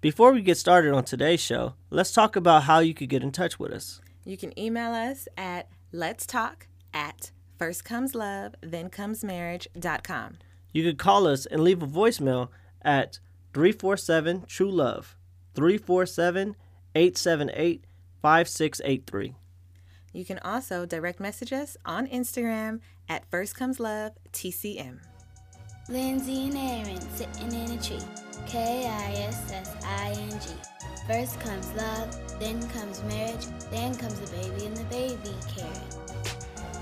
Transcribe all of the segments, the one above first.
Before we get started on today's show, let's talk about how you could get in touch with us. You can email us at let's talk at first comes love, then comes marriage.com. You could call us and leave a voicemail at 347 True Love, 347 878 5683. You can also direct message us on Instagram at First Comes Love TCM. Lindsay and Aaron sitting in a tree. K I S S I N G. First comes love, then comes marriage, then comes the baby and the baby carriage.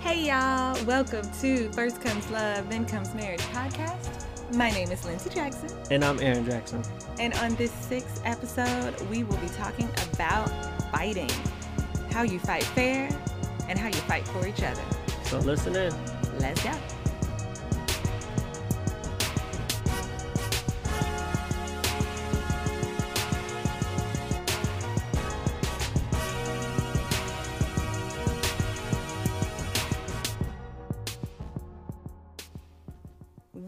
Hey y'all, welcome to First Comes Love, Then Comes Marriage podcast. My name is Lindsay Jackson, And I'm Aaron Jackson. and on this sixth episode, we will be talking about fighting how you fight fair and how you fight for each other. So listen in. Let's go.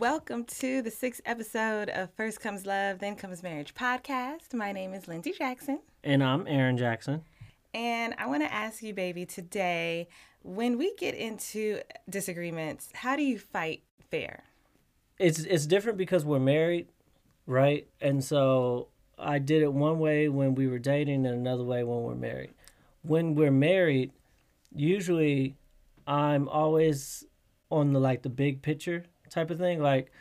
Welcome to the sixth episode of First Comes Love, Then Comes Marriage podcast. My name is Lindsay Jackson. And I'm Aaron Jackson. And I want to ask you, baby, today, when we get into disagreements, how do you fight fair? It's it's different because we're married, right? And so I did it one way when we were dating and another way when we're married. When we're married, usually I'm always on the like the big picture type of thing like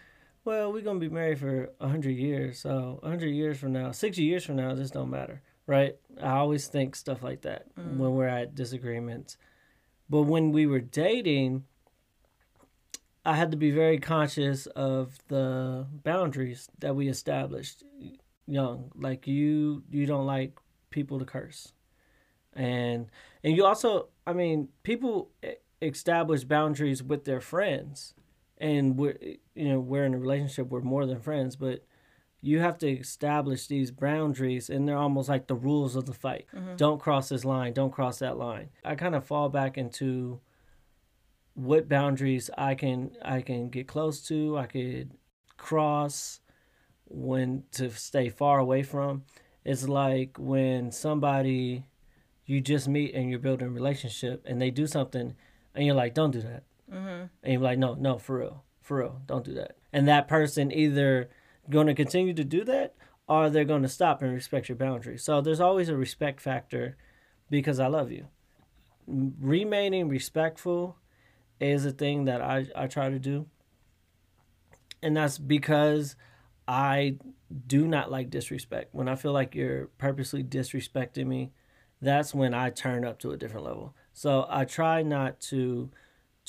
well, we're gonna be married for a hundred years, so a hundred years from now, sixty years from now, this don't matter, right? I always think stuff like that mm. when we're at disagreements. But when we were dating, I had to be very conscious of the boundaries that we established young. Like you, you don't like people to curse, and and you also, I mean, people establish boundaries with their friends, and we're you know we're in a relationship. We're more than friends, but you have to establish these boundaries and they're almost like the rules of the fight. Mm-hmm. Don't cross this line don't cross that line. I kind of fall back into what boundaries i can i can get close to i could cross when to stay far away from. It's like when somebody you just meet and you're building a relationship and they do something and you're like don't do that Mm-hmm. and you're like no no for real for real don't do that. And that person either going to continue to do that or they're going to stop and respect your boundaries so there's always a respect factor because i love you. Remaining respectful is a thing that i, I try to do. And that's because i do not like disrespect. When i feel like you're purposely disrespecting me that's when i turn up to a different level. So i try not to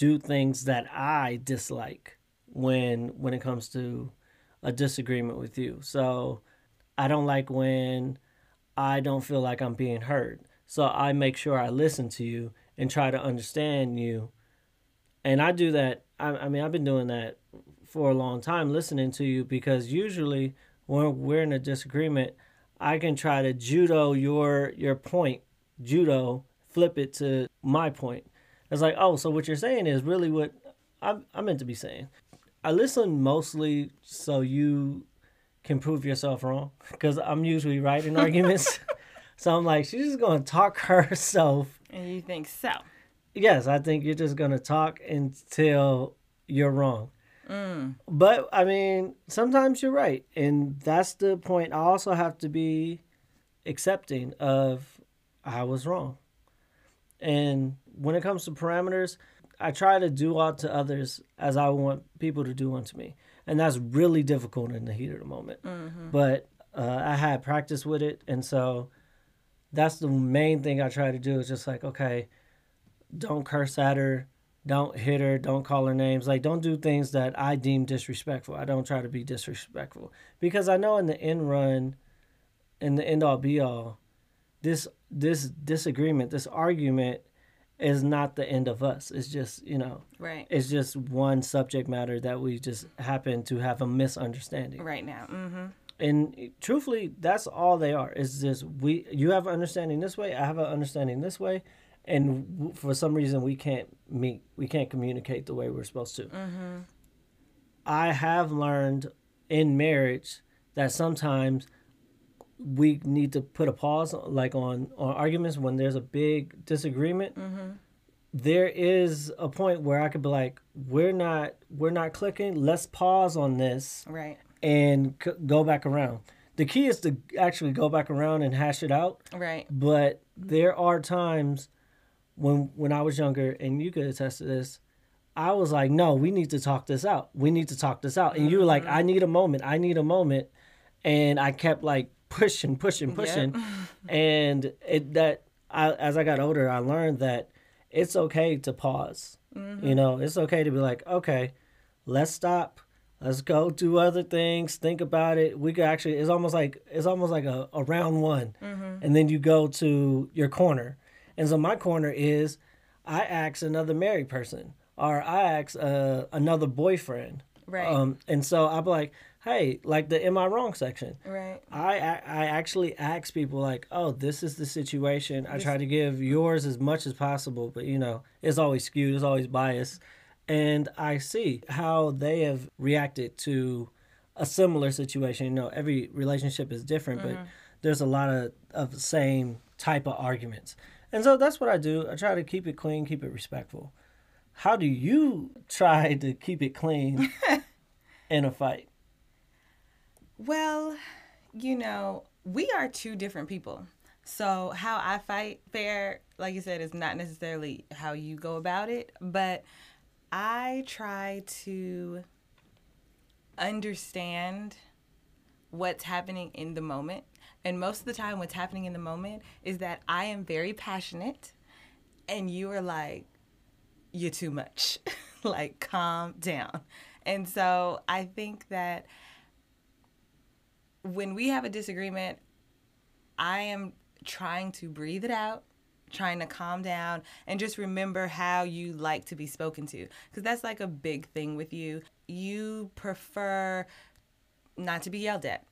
do things that i dislike when when it comes to a disagreement with you. So I don't like when I don't feel like I'm being heard. So I make sure I listen to you and try to understand you. And I do that. I, I mean, I've been doing that for a long time, listening to you, because usually when we're in a disagreement, I can try to judo your your point, judo, flip it to my point. It's like, oh, so what you're saying is really what I'm, I meant to be saying. I listen mostly so you can prove yourself wrong because I'm usually right in arguments. so I'm like, she's just going to talk herself. And you think so? Yes, I think you're just going to talk until you're wrong. Mm. But I mean, sometimes you're right. And that's the point. I also have to be accepting of I was wrong. And when it comes to parameters, I try to do unto others as I want people to do unto me. And that's really difficult in the heat of the moment. But uh, I had practice with it. And so that's the main thing I try to do is just like, okay, don't curse at her, don't hit her, don't call her names. Like, don't do things that I deem disrespectful. I don't try to be disrespectful because I know in the end run, in the end all be all, this this disagreement, this argument is not the end of us. It's just, you know, Right. it's just one subject matter that we just happen to have a misunderstanding. Right now. Mm-hmm. And truthfully, that's all they are. Is just we you have an understanding this way, I have an understanding this way, and w- for some reason we can't meet, we can't communicate the way we're supposed to. Mm-hmm. I have learned in marriage that sometimes we need to put a pause like on on arguments when there's a big disagreement mm-hmm. there is a point where i could be like we're not we're not clicking let's pause on this Right. and c- go back around the key is to actually go back around and hash it out Right. but there are times when when I was younger, and you could attest to this. I was like, no, we need to talk this out. We need to talk this out. And you were like, mm-hmm. I need a moment. I need a moment. And I kept like pushing, pushing, pushing. and it that I, as I got older, I learned that it's okay to pause. You know, it's okay to be like, okay, let's stop. Let's go do other things. Think about it. We could actually. It's almost like it's almost like a, a round one, and then you go to your corner. And so my corner is, I ask another married person, or I ask uh, another boyfriend. Right. Um, and so I'm like, hey, like the "Am I wrong?" section. Right. I, I I actually ask people like, oh, this is the situation. I try to give yours as much as possible, but you know, it's always skewed, it's always biased, and I see how they have reacted to a similar situation. You know, every relationship is different, but mm-hmm. there's a lot of of the same type of arguments, and so that's what I do. I try to keep it clean, keep it respectful. How do you try to keep it clean in a fight? Well, you know, we are two different people. So how I fight fair, like you said, is not necessarily how you go about it, but I try to understand what's happening in the moment. And most of the time what's happening in the moment is that I am very passionate and you are like you're too much. like calm down. And so I think that when we have a disagreement, I am trying to breathe it out, trying to calm down, and just remember how you like to be spoken to. Because that's like a big thing with you. You prefer not to be yelled at.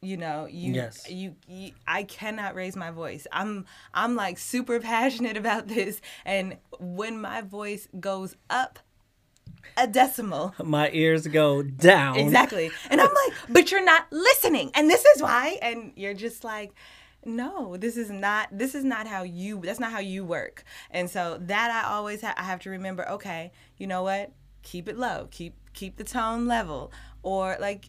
You know, you, Yes. you, you, I cannot raise my voice. I'm, I'm like super passionate about this, and when my voice goes up a decimal, My ears go down. Exactly. And I'm like, but you're not listening. And this is why. And you're just like, no, this is not this is not how you that's not how you work. And so that I always ha- I have to remember, okay, you know what? Keep it low. Keep keep the tone level or like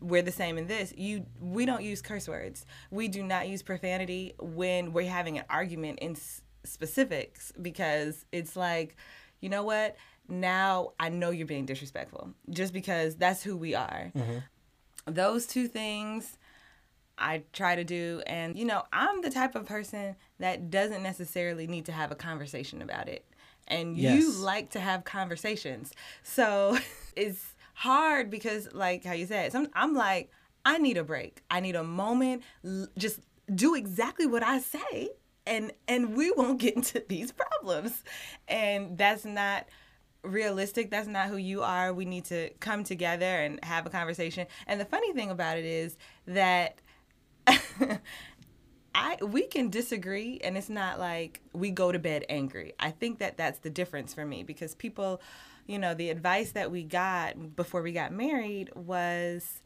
we're the same in this. You we don't use curse words. We do not use profanity when we're having an argument in s- specifics because it's like, you know what? Now I know you're being disrespectful just because that's who we are. Mm-hmm. Those two things I try to do. And, you know, I'm the type of person that doesn't necessarily need to have a conversation about it. And you like to have conversations. So it's hard because, like how you said, some, I'm like, I need a break. I need a moment. L- just do exactly what I say. And, and we won't get into these problems. And that's not realistic. That's not who you are. We need to come together and have a conversation. And the funny thing about it is that I we can disagree and it's not like we go to bed angry. I think that that's the difference for me because people, you know, the advice that we got before we got married was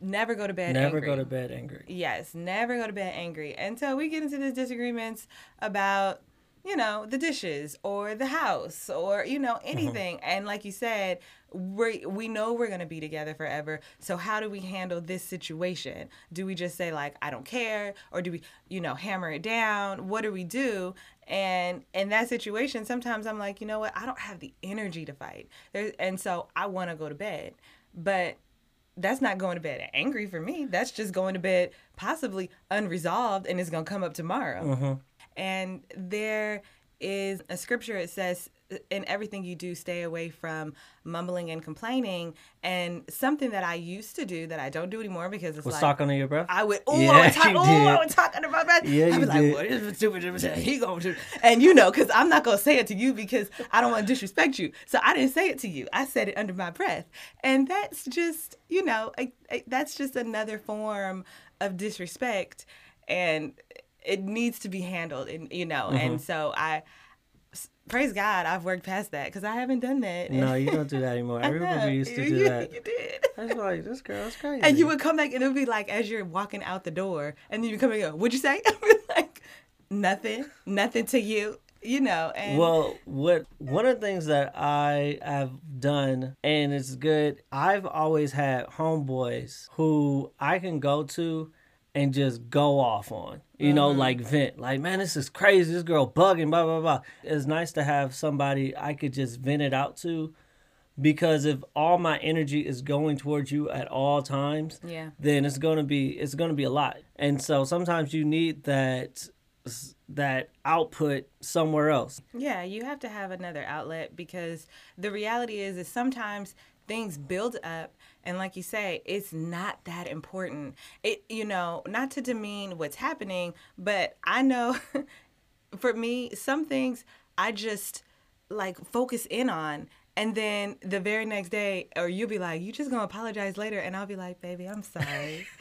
never go to bed Never angry. go to bed angry. Yes, never go to bed angry. And so we get into these disagreements about, you know, the dishes or the house or, you know, mm-hmm. anything. And like you said, we we know we're going to be together forever. So how do we handle this situation? Do we just say like I don't care or do we, you know, hammer it down? What do we do? And in that situation, sometimes I'm like, you know what? I don't have the energy to fight. There, and so I want to go to bed. But that's not going to bed angry for me. That's just going to bed possibly unresolved and it's going to come up tomorrow. Mm-hmm. And there is a scripture it says in everything you do stay away from mumbling and complaining and something that I used to do that I don't do anymore because it's Was like talking to your breath? I would, oh, Yeah, I would talk, oh, I would talk under my breath. Yeah, I'd be like, did. what is stupid? He going to, and you know, because I'm not going to say it to you because I don't want to disrespect you. So I didn't say it to you. I said it under my breath. And that's just, you know, I, I, that's just another form of disrespect. And it needs to be handled, and you know, Mm-hmm. and so I, praise God, I've worked past that because I haven't done that. No, you don't do that anymore. I Everybody know. used to do you, that. You did. I was like, this girl's crazy. And you would come back and it would be like as you're walking out the door and then you come back and go, What'd you say? like, nothing. Nothing to you. You know, and Well, what one of the things that I have done and it's good, I've always had homeboys who I can go to and just go off on. You know, mm-hmm. like vent. Like, man, this is crazy. This girl bugging, blah blah blah. It's nice to have somebody I could just vent it out to because if all my energy is going towards you at all times, Yeah. then it's going to be it's going to be a lot. And so sometimes you need that that output somewhere else. Yeah, you have to have another outlet because the reality is is sometimes things build up and like you say, it's not that important. It you know, not to demean what's happening, but I know for me some things I just like focus in on and then the very next day or you'll be like, You just gonna apologize later and I'll be like, Baby, I'm sorry.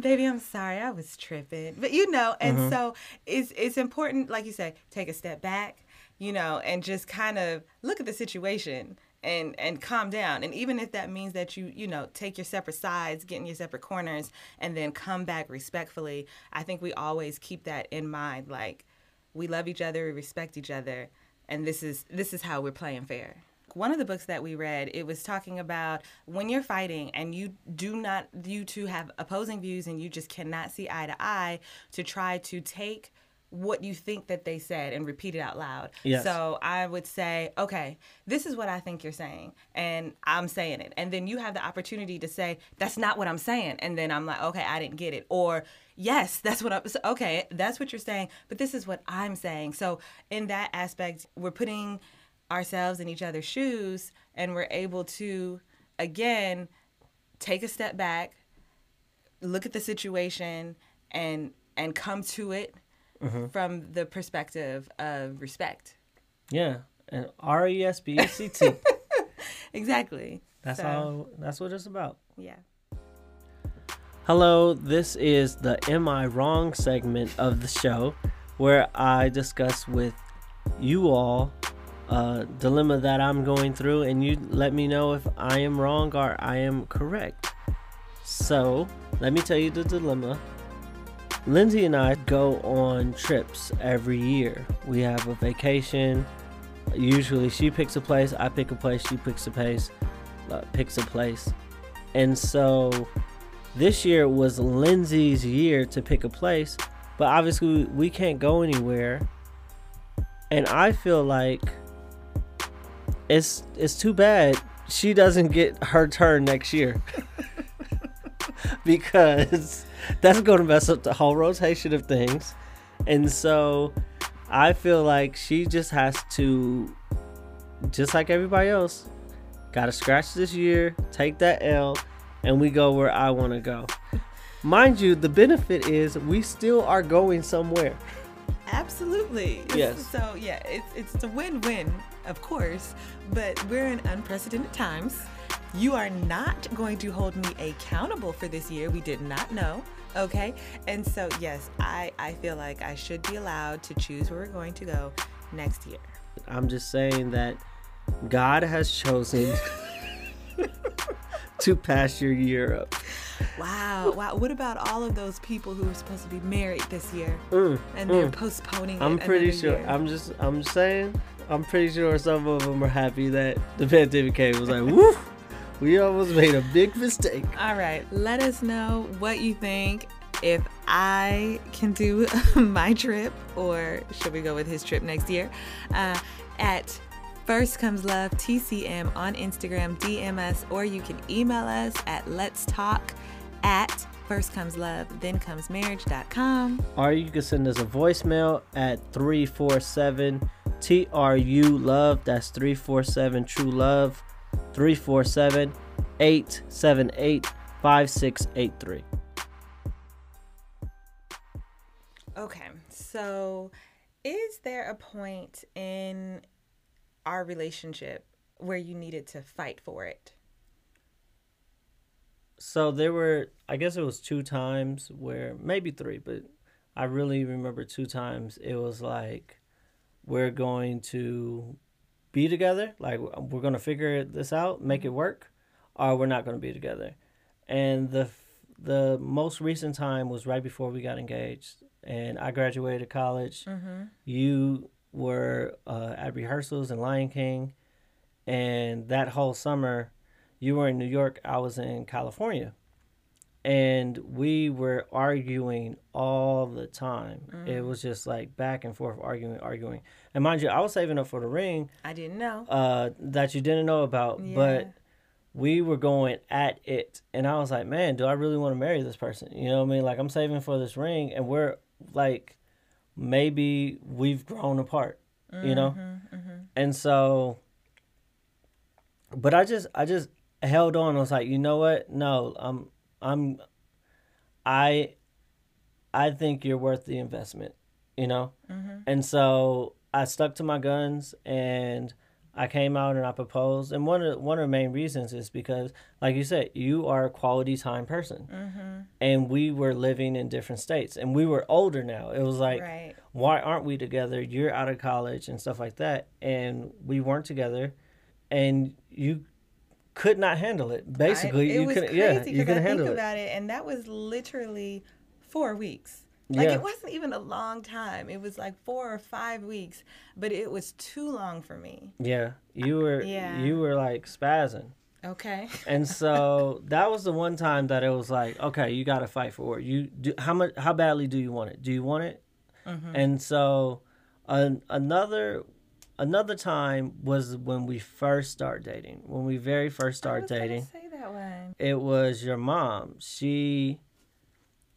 Baby, I'm sorry, I was tripping. But you know, and mm-hmm. so it's it's important, like you say, take a step back, you know, and just kind of look at the situation and and calm down. And even if that means that you, you know, take your separate sides, get in your separate corners, and then come back respectfully, I think we always keep that in mind. Like we love each other, we respect each other, and this is this is how we're playing fair. One of the books that we read, it was talking about when you're fighting and you do not, you two have opposing views and you just cannot see eye to eye, to try to take what you think that they said and repeat it out loud. Yes. So I would say, okay, this is what I think you're saying, and I'm saying it. And then you have the opportunity to say, that's not what I'm saying. And then I'm like, okay, I didn't get it. Or, yes, that's what I'm, okay, that's what you're saying, but this is what I'm saying. So in that aspect, we're putting ourselves in each other's shoes and we're able to, again, take a step back, look at the situation, and and come to it Mm-hmm. from the perspective of respect. Yeah. And R E S B E C T. Exactly. That's So, all that's what it's about. Yeah. Hello, this is the Am I Wrong segment of the show where I discuss with you all a dilemma that I'm going through and you let me know if I am wrong or I am correct. So, let me tell you the dilemma. Lindsay and I go on trips every year. We have a vacation. Usually she picks a place, I pick a place, she picks a place, uh, picks a place. And so this year was Lindsay's year to pick a place, but obviously we can't go anywhere. And I feel like it's it's too bad she doesn't get her turn next year. because that's going to mess up the whole rotation of things. And so I feel like she just has to just like everybody else, got to scratch this year, take that L, and we go where I want to go. Mind you, the benefit is we still are going somewhere. Absolutely. Yes. So yeah, it's it's a win-win, of course, but we're in unprecedented times. You are not going to hold me accountable for this year. We did not know. Okay. And so yes, I I feel like I should be allowed to choose where we're going to go next year. I'm just saying that God has chosen to pass your year up. Wow. Wow. What about all of those people who were supposed to be married this year Mm, and they're mm. postponing? I'm pretty sure. year? I'm just. I'm saying. I'm pretty sure some of them are happy that the pandemic came. It was like, woo, we almost made a big mistake. All right. Let us know what you think. If I can do my trip, or should we go with his trip next year? Uh, at First Comes Love TCM on Instagram, DM us, or you can email us at Let's Talk at First Comes Love, Then Comes Marriage.com. Or you can send us a voicemail at 347 TRU Love. That's 347 True Love. 347 878 5683. Okay, so is there a point in our relationship where you needed to fight for it? So there were, I guess it was two times where, maybe three, but I really remember two times. It was like we're going to be together, like we're to figure this out, make it work, or we're not to be together. And the the most recent time was right before we got engaged, and I graduated college. You were uh, at rehearsals in Lion King, and that whole summer, you were in New York. I was in California, and we were arguing all the time. It mm. was just like back and forth, arguing, arguing. And mind you, I was saving up for the ring I didn't know. uh, that you didn't know about, Yeah. but we were going at it, and I was like, man, do I really want to marry this person? You know what I mean? Like I'm saving for this ring, and we're like, maybe we've grown apart, you know, mm-hmm, mm-hmm. and so. But I just, I just held on. I was like, you know what? No, I'm, I'm, I, I think you're worth the investment, you know, mm-hmm. and so I stuck to my guns and I came out and I proposed. And one of one of the main reasons is because, like you said, you are a quality time person, mm-hmm. and we were living in different states, and we were older now. It was like, Right. why aren't we together? You're out of college and stuff like that, and we weren't together, and you could not handle it. Basically, I, it you was couldn't. crazy Yeah, you couldn't think handle it. about it, and that was literally four weeks. Like Yeah. it wasn't even a long time. It was like four or five weeks, but it was too long for me. Yeah, you were. Yeah. You were like spazzing. Okay. and so that was the one time that it was like, okay, you got to fight for it. You do how much? How badly do you want it? Do you want it? Mm-hmm. And so, an, another another time was when we first start dating. When we very first I was started gonna dating, Say that one. it was your mom. She,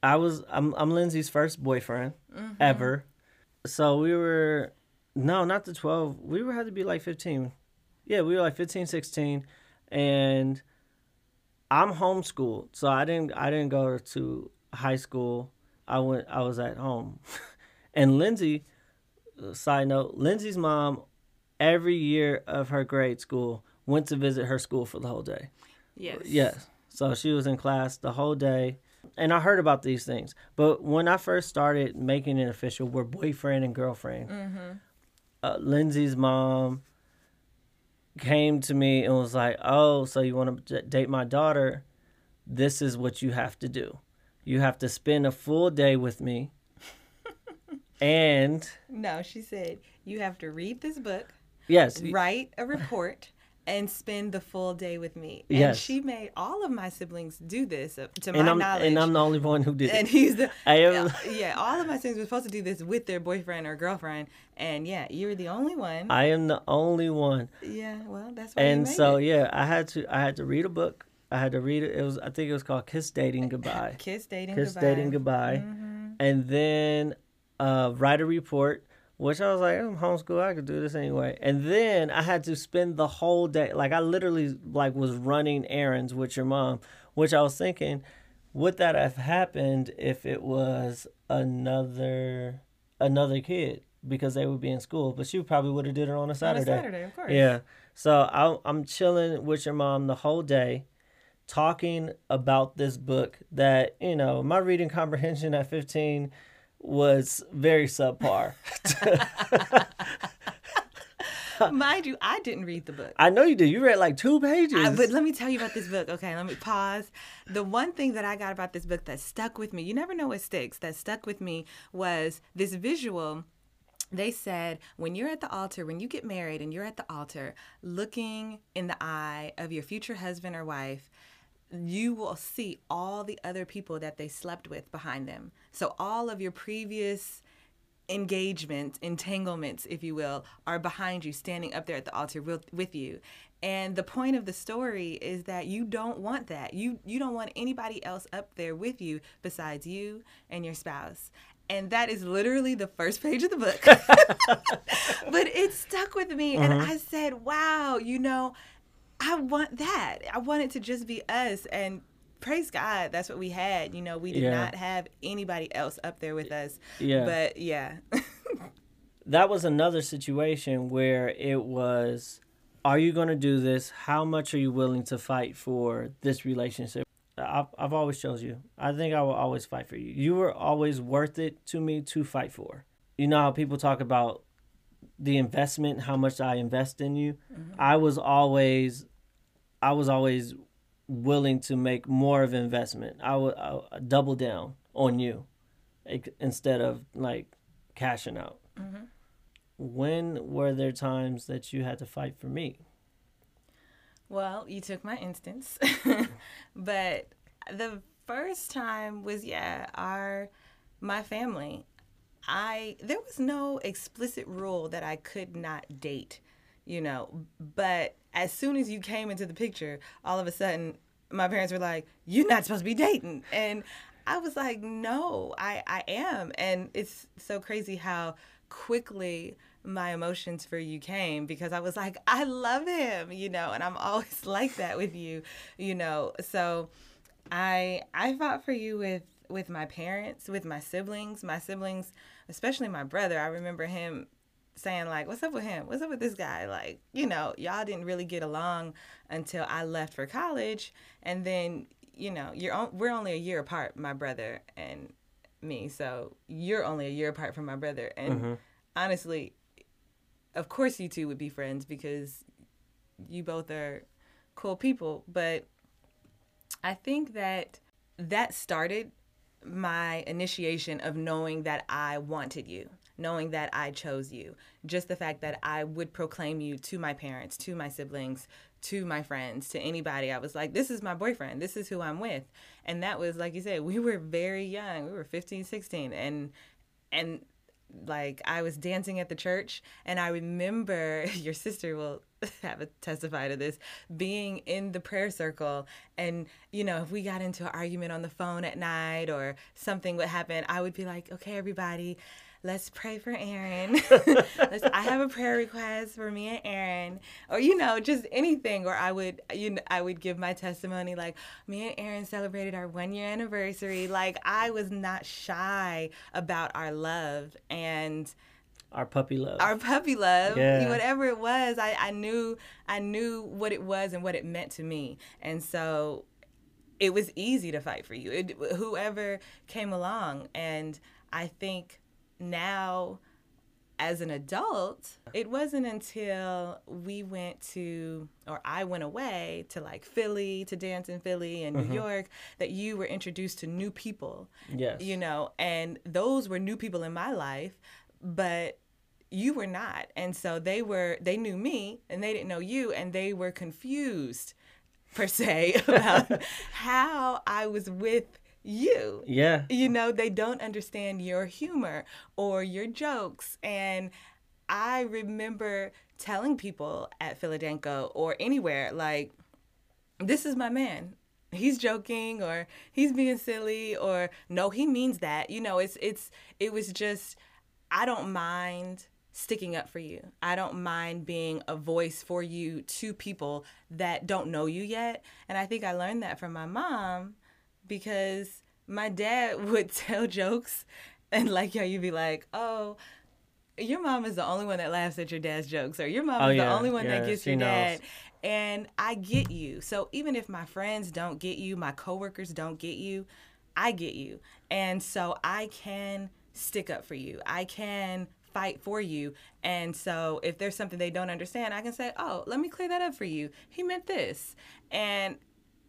I was I'm I'm Lindsay's first boyfriend Mm-hmm. ever. So we were, no, not the twelve. We were had to be like fifteen. Yeah, we were like 15, 16. and I'm homeschooled, so I didn't I didn't go to high school. I went I was at home, and Lindsay. Side note: Lindsay's mom, every year of her grade school, went to visit her school for the whole day. Yes. Yes. So she was in class the whole day. And I heard about these things. But when I first started making it official, we're boyfriend and girlfriend. Uh, Lindsay's mom came to me and was like, Oh, so you want to date my daughter? This is what you have to do. You have to spend a full day with me. and No, she said you have to read this book, yes, write a report, and spend the full day with me. And Yes. she made all of my siblings do this, uh, to my and I'm knowledge. and I'm the only one who did and it. he's the I am- yeah. All of my siblings were supposed to do this with their boyfriend or girlfriend, and yeah, you were the only one. I am the only one. yeah, well, that's why. and so it. yeah i had to i had to read a book i had to read it it was i think it was called kiss dating goodbye kiss dating, kiss goodbye. dating goodbye and then uh write a report which i was like i'm homeschool i could do this anyway and then i had to spend the whole day like i literally like was running errands with your mom which i was thinking would that have happened if it was another another kid because they would be in school but she probably would have did it on a Saturday. On a saturday Saturday, of course. yeah. So I, I'm chilling with your mom the whole day, talking about this book that, you know, my reading comprehension at 15 was very subpar. Mind you, I didn't read the book. I know you did. You read like two pages. I, but let me tell you about this book. Okay, let me pause. The one thing that I got about this book that stuck with me, you never know what sticks, that stuck with me was this visual. They said when you're at the altar, when you get married and you're at the altar, looking in the eye of your future husband or wife, you will see all the other people that they slept with behind them. So all of your previous engagements, entanglements, if you will, are behind you, standing up there at the altar with, you. And the point of the story is that you don't want that. You you don't want anybody else up there with you besides you and your spouse. And that is literally the first page of the book. but it stuck with me and mm-hmm. I said, "Wow, you know, I want that. I want it to just be us and praise God, that's what we had. You know, we did Yeah. not have anybody else up there with us. Yeah. But yeah. that was another situation where it was are you going to do this how much are you willing to fight for this relationship I've, I've always chose you i think i will always fight for you you were always worth it to me to fight for you know how people talk about the investment, how much I invest in you, mm-hmm. I was always, I was always willing to make more of investment. I would I double down on you, instead of like cashing out. Mm-hmm. When were there times that you had to fight for me? Well, you took my instance. but the first time was yeah, our my family. I there was no explicit rule that I could not date, you know, but as soon as you came into the picture, all of a sudden my parents were like, "You're not supposed to be dating." And I was like, "No, I I am." And it's so crazy how quickly my emotions for you came because I was like, I love him, you know, and I'm always like that with you, you know. So I I fought for you with with my parents, with my siblings, my siblings, especially my brother. I remember him saying like, "What's up with him? What's up with this guy?" Like, you know, y'all didn't really get along until I left for college, and then you know, you're on, we're only a year apart, my brother and me. So you're only a year apart from my brother, and mm-hmm. honestly, of course you two would be friends because you both are cool people. But I think that that started my initiation of knowing that I wanted you, knowing that I chose you. Just the fact that I would proclaim you to my parents, to my siblings, to my friends, to anybody. I was like, this is my boyfriend. This is who I'm with. And that was like you said, we were very young. We were 15, 16 and and like I was dancing at the church and I remember your sister will have a testify to this being in the prayer circle and you know if we got into an argument on the phone at night or something would happen I would be like okay everybody let's pray for Aaron. Let's, I have a prayer request for me and Aaron. Or you know just anything. Or I would you know I would give my testimony like me and Aaron celebrated our one year anniversary. Like I was not shy about our love and Our puppy love. our puppy love Yeah. whatever it was. I, I knew i knew what it was and what it meant to me. And so it was easy to fight for you. It, whoever came along. And i think now as an adult it wasn't until we went to or i went away to like philly to dance in philly and new mm-hmm. york that you were introduced to new people yes. you know, and those were new people in my life, but you were not. And so they were, they knew me and they didn't know you, and they were confused, per se, about how I was with you. yeah. You know, they don't understand your humor or your jokes. And I remember telling people at Philadelphia or anywhere, like, this is my man. He's joking or he's being silly or no, he means that. You know, it's it's it was just I don't mind sticking up for you. I don't mind being a voice for you to people that don't know you yet. And I think I learned that from my mom because my dad would tell jokes and like yo you'd be like, "Oh, your mom is the only one that laughs at your dad's jokes or your mom Oh, is yeah, the only one yeah, that gets your knows. dad." And I get you. So even if my friends don't get you, my coworkers don't get you, I get you. And so I can stick up for you. I can fight for you. And so if there's something they don't understand, I can say, "Oh, let me clear that up for you. He meant this." And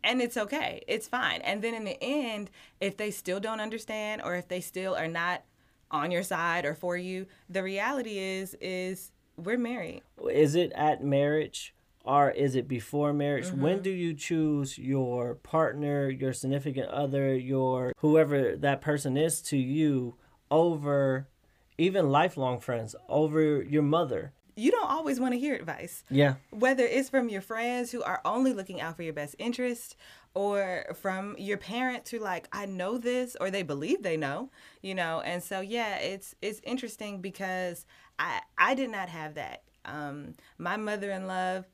and it's okay. It's fine. And then in the end, if they still don't understand or if they still are not on your side or for you, the reality is is we're married. Is it at marriage or is it before marriage? Mm-hmm. When do you choose your partner, your significant other, your whoever that person is to you over even lifelong friends, over your mother? You don't always want to hear advice. Yeah. whether it's from your friends who are only looking out for your best interest or from your parents who like i know this or they believe they know you know? And so yeah it's it's interesting because i i did not have that. Um my mother in love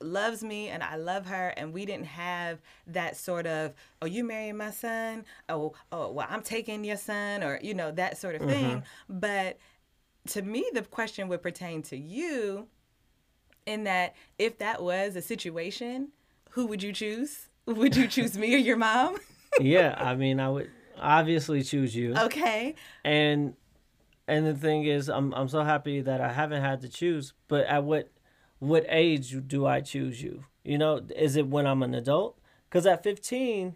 loves me and I love her and we didn't have that sort of oh you marrying my son? Oh oh well I'm taking your son or you know that sort of thing. But to me the question would pertain to you in that if that was a situation, who would you choose? Would you choose me or your mom? yeah, I mean, I would obviously choose you. okay. And and the thing is, I'm I'm so happy that I haven't had to choose. But at what what age do I choose you? You know, is it when I'm an adult? Because at 15,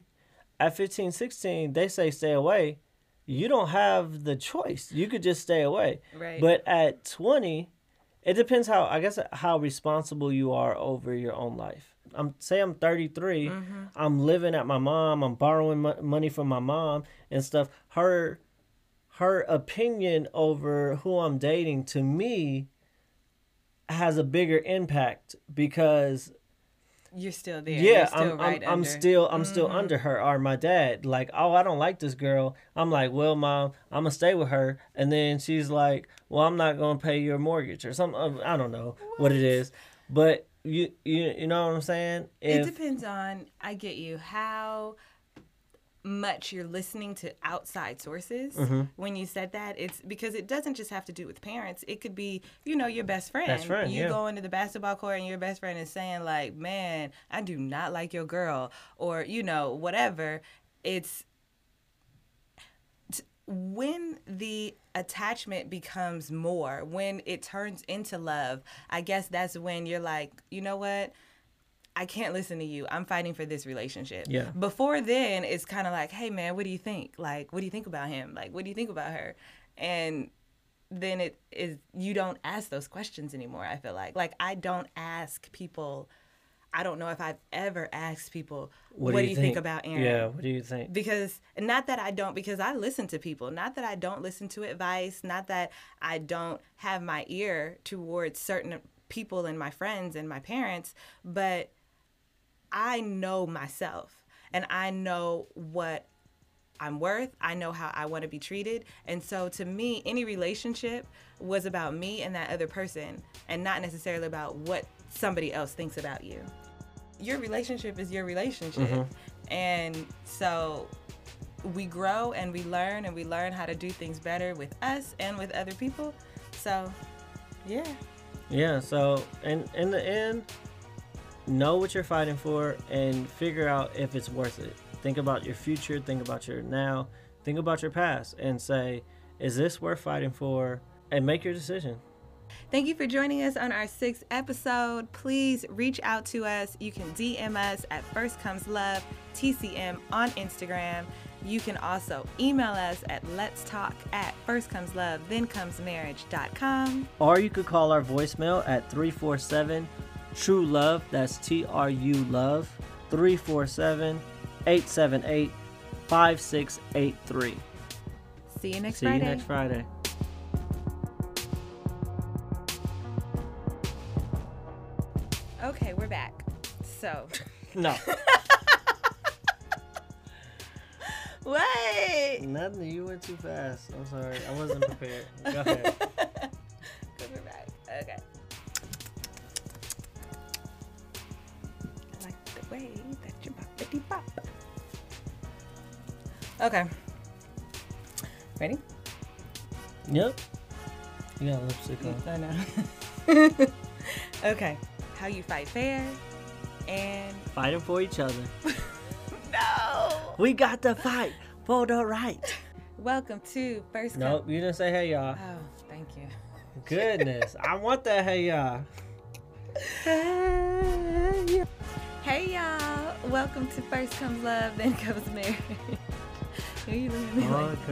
at 15, 16, they say stay away. You don't have the choice. You could just stay away. Right. But at 20, it depends how I guess how responsible you are over your own life. I'm say I'm 33. Mm-hmm. I'm living at my mom. I'm borrowing mo- money from my mom and stuff. Her her opinion over who I'm dating to me has a bigger impact because You're still there. yeah, still I'm, right I'm, I'm still I'm still Mhm. under her or my dad. Like, oh, I don't like this girl. I'm like, well, mom, I'm gonna stay with her, and then she's like, well, I'm not gonna pay your mortgage or something. I don't know what, it is, but you you you know what I'm saying? It depends on. I get you. How much you're listening to outside sources Mm-hmm. when you said that it's because it doesn't just have to do with parents it could be you know your best friend Best friend, you yeah. go into the basketball court and your best friend is saying like man i do not like your girl or you know whatever it's t- when the attachment becomes more, when it turns into love, I guess that's when you're like, you know what? I can't listen to you. I'm fighting for this relationship. Yeah. Before then, it's kind of like, hey, man, what do you think? Like, what do you think about him? Like, what do you think about her? And then it is, you don't ask those questions anymore, I feel like. Like, I don't ask people, I don't know if I've ever asked people, what, do you think? about Aaron? Yeah, what do you think? because not that I don't because I listen to people not that I don't listen to advice not that I don't have my ear towards certain people and my friends and my parents but I know myself and I know what I'm worth I know how I want to be treated and so to me any relationship was about me and that other person and not necessarily about what somebody else thinks about you your relationship is your relationship. Mm-hmm. And so we grow and we learn and we learn how to do things better with us and with other people. So, yeah. Yeah, so in in the end, know what you're fighting for and figure out if it's worth it. Think about your future, think about your now, think about your past and say, is this worth fighting for? And make your decision. Thank you for joining us on our sixth episode. Please reach out to us. You can DM us at First Comes Love TCM on Instagram. You can also email us at let's talk at first comes love then comes marriage.com. Or you could call our voicemail at 347 True Love. That's T R U Love. 347 878 5683. See you next See Friday. See you next Friday. Okay, we're back. So, No. what? Nothing. You went too fast. I'm sorry. I wasn't prepared. Go ahead. Okay. Ready? Yep. You got lipstick on. I know. okay. How you fight fair and Fighting for each other. no. We got to fight for the right. Welcome to first. Nope, you didn't say hey y'all. Oh, thank you. Goodness, I want that hey y'all. Hey y'all. Welcome to First Comes Love, Then Comes Marriage. Who you at me like?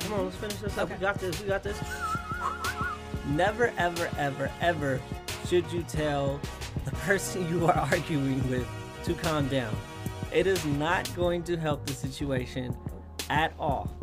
Come on, let's finish this up. Okay. We got this. We got this. Never, ever, ever, ever should you tell the person you are arguing with to calm down. It is not going to help the situation at all.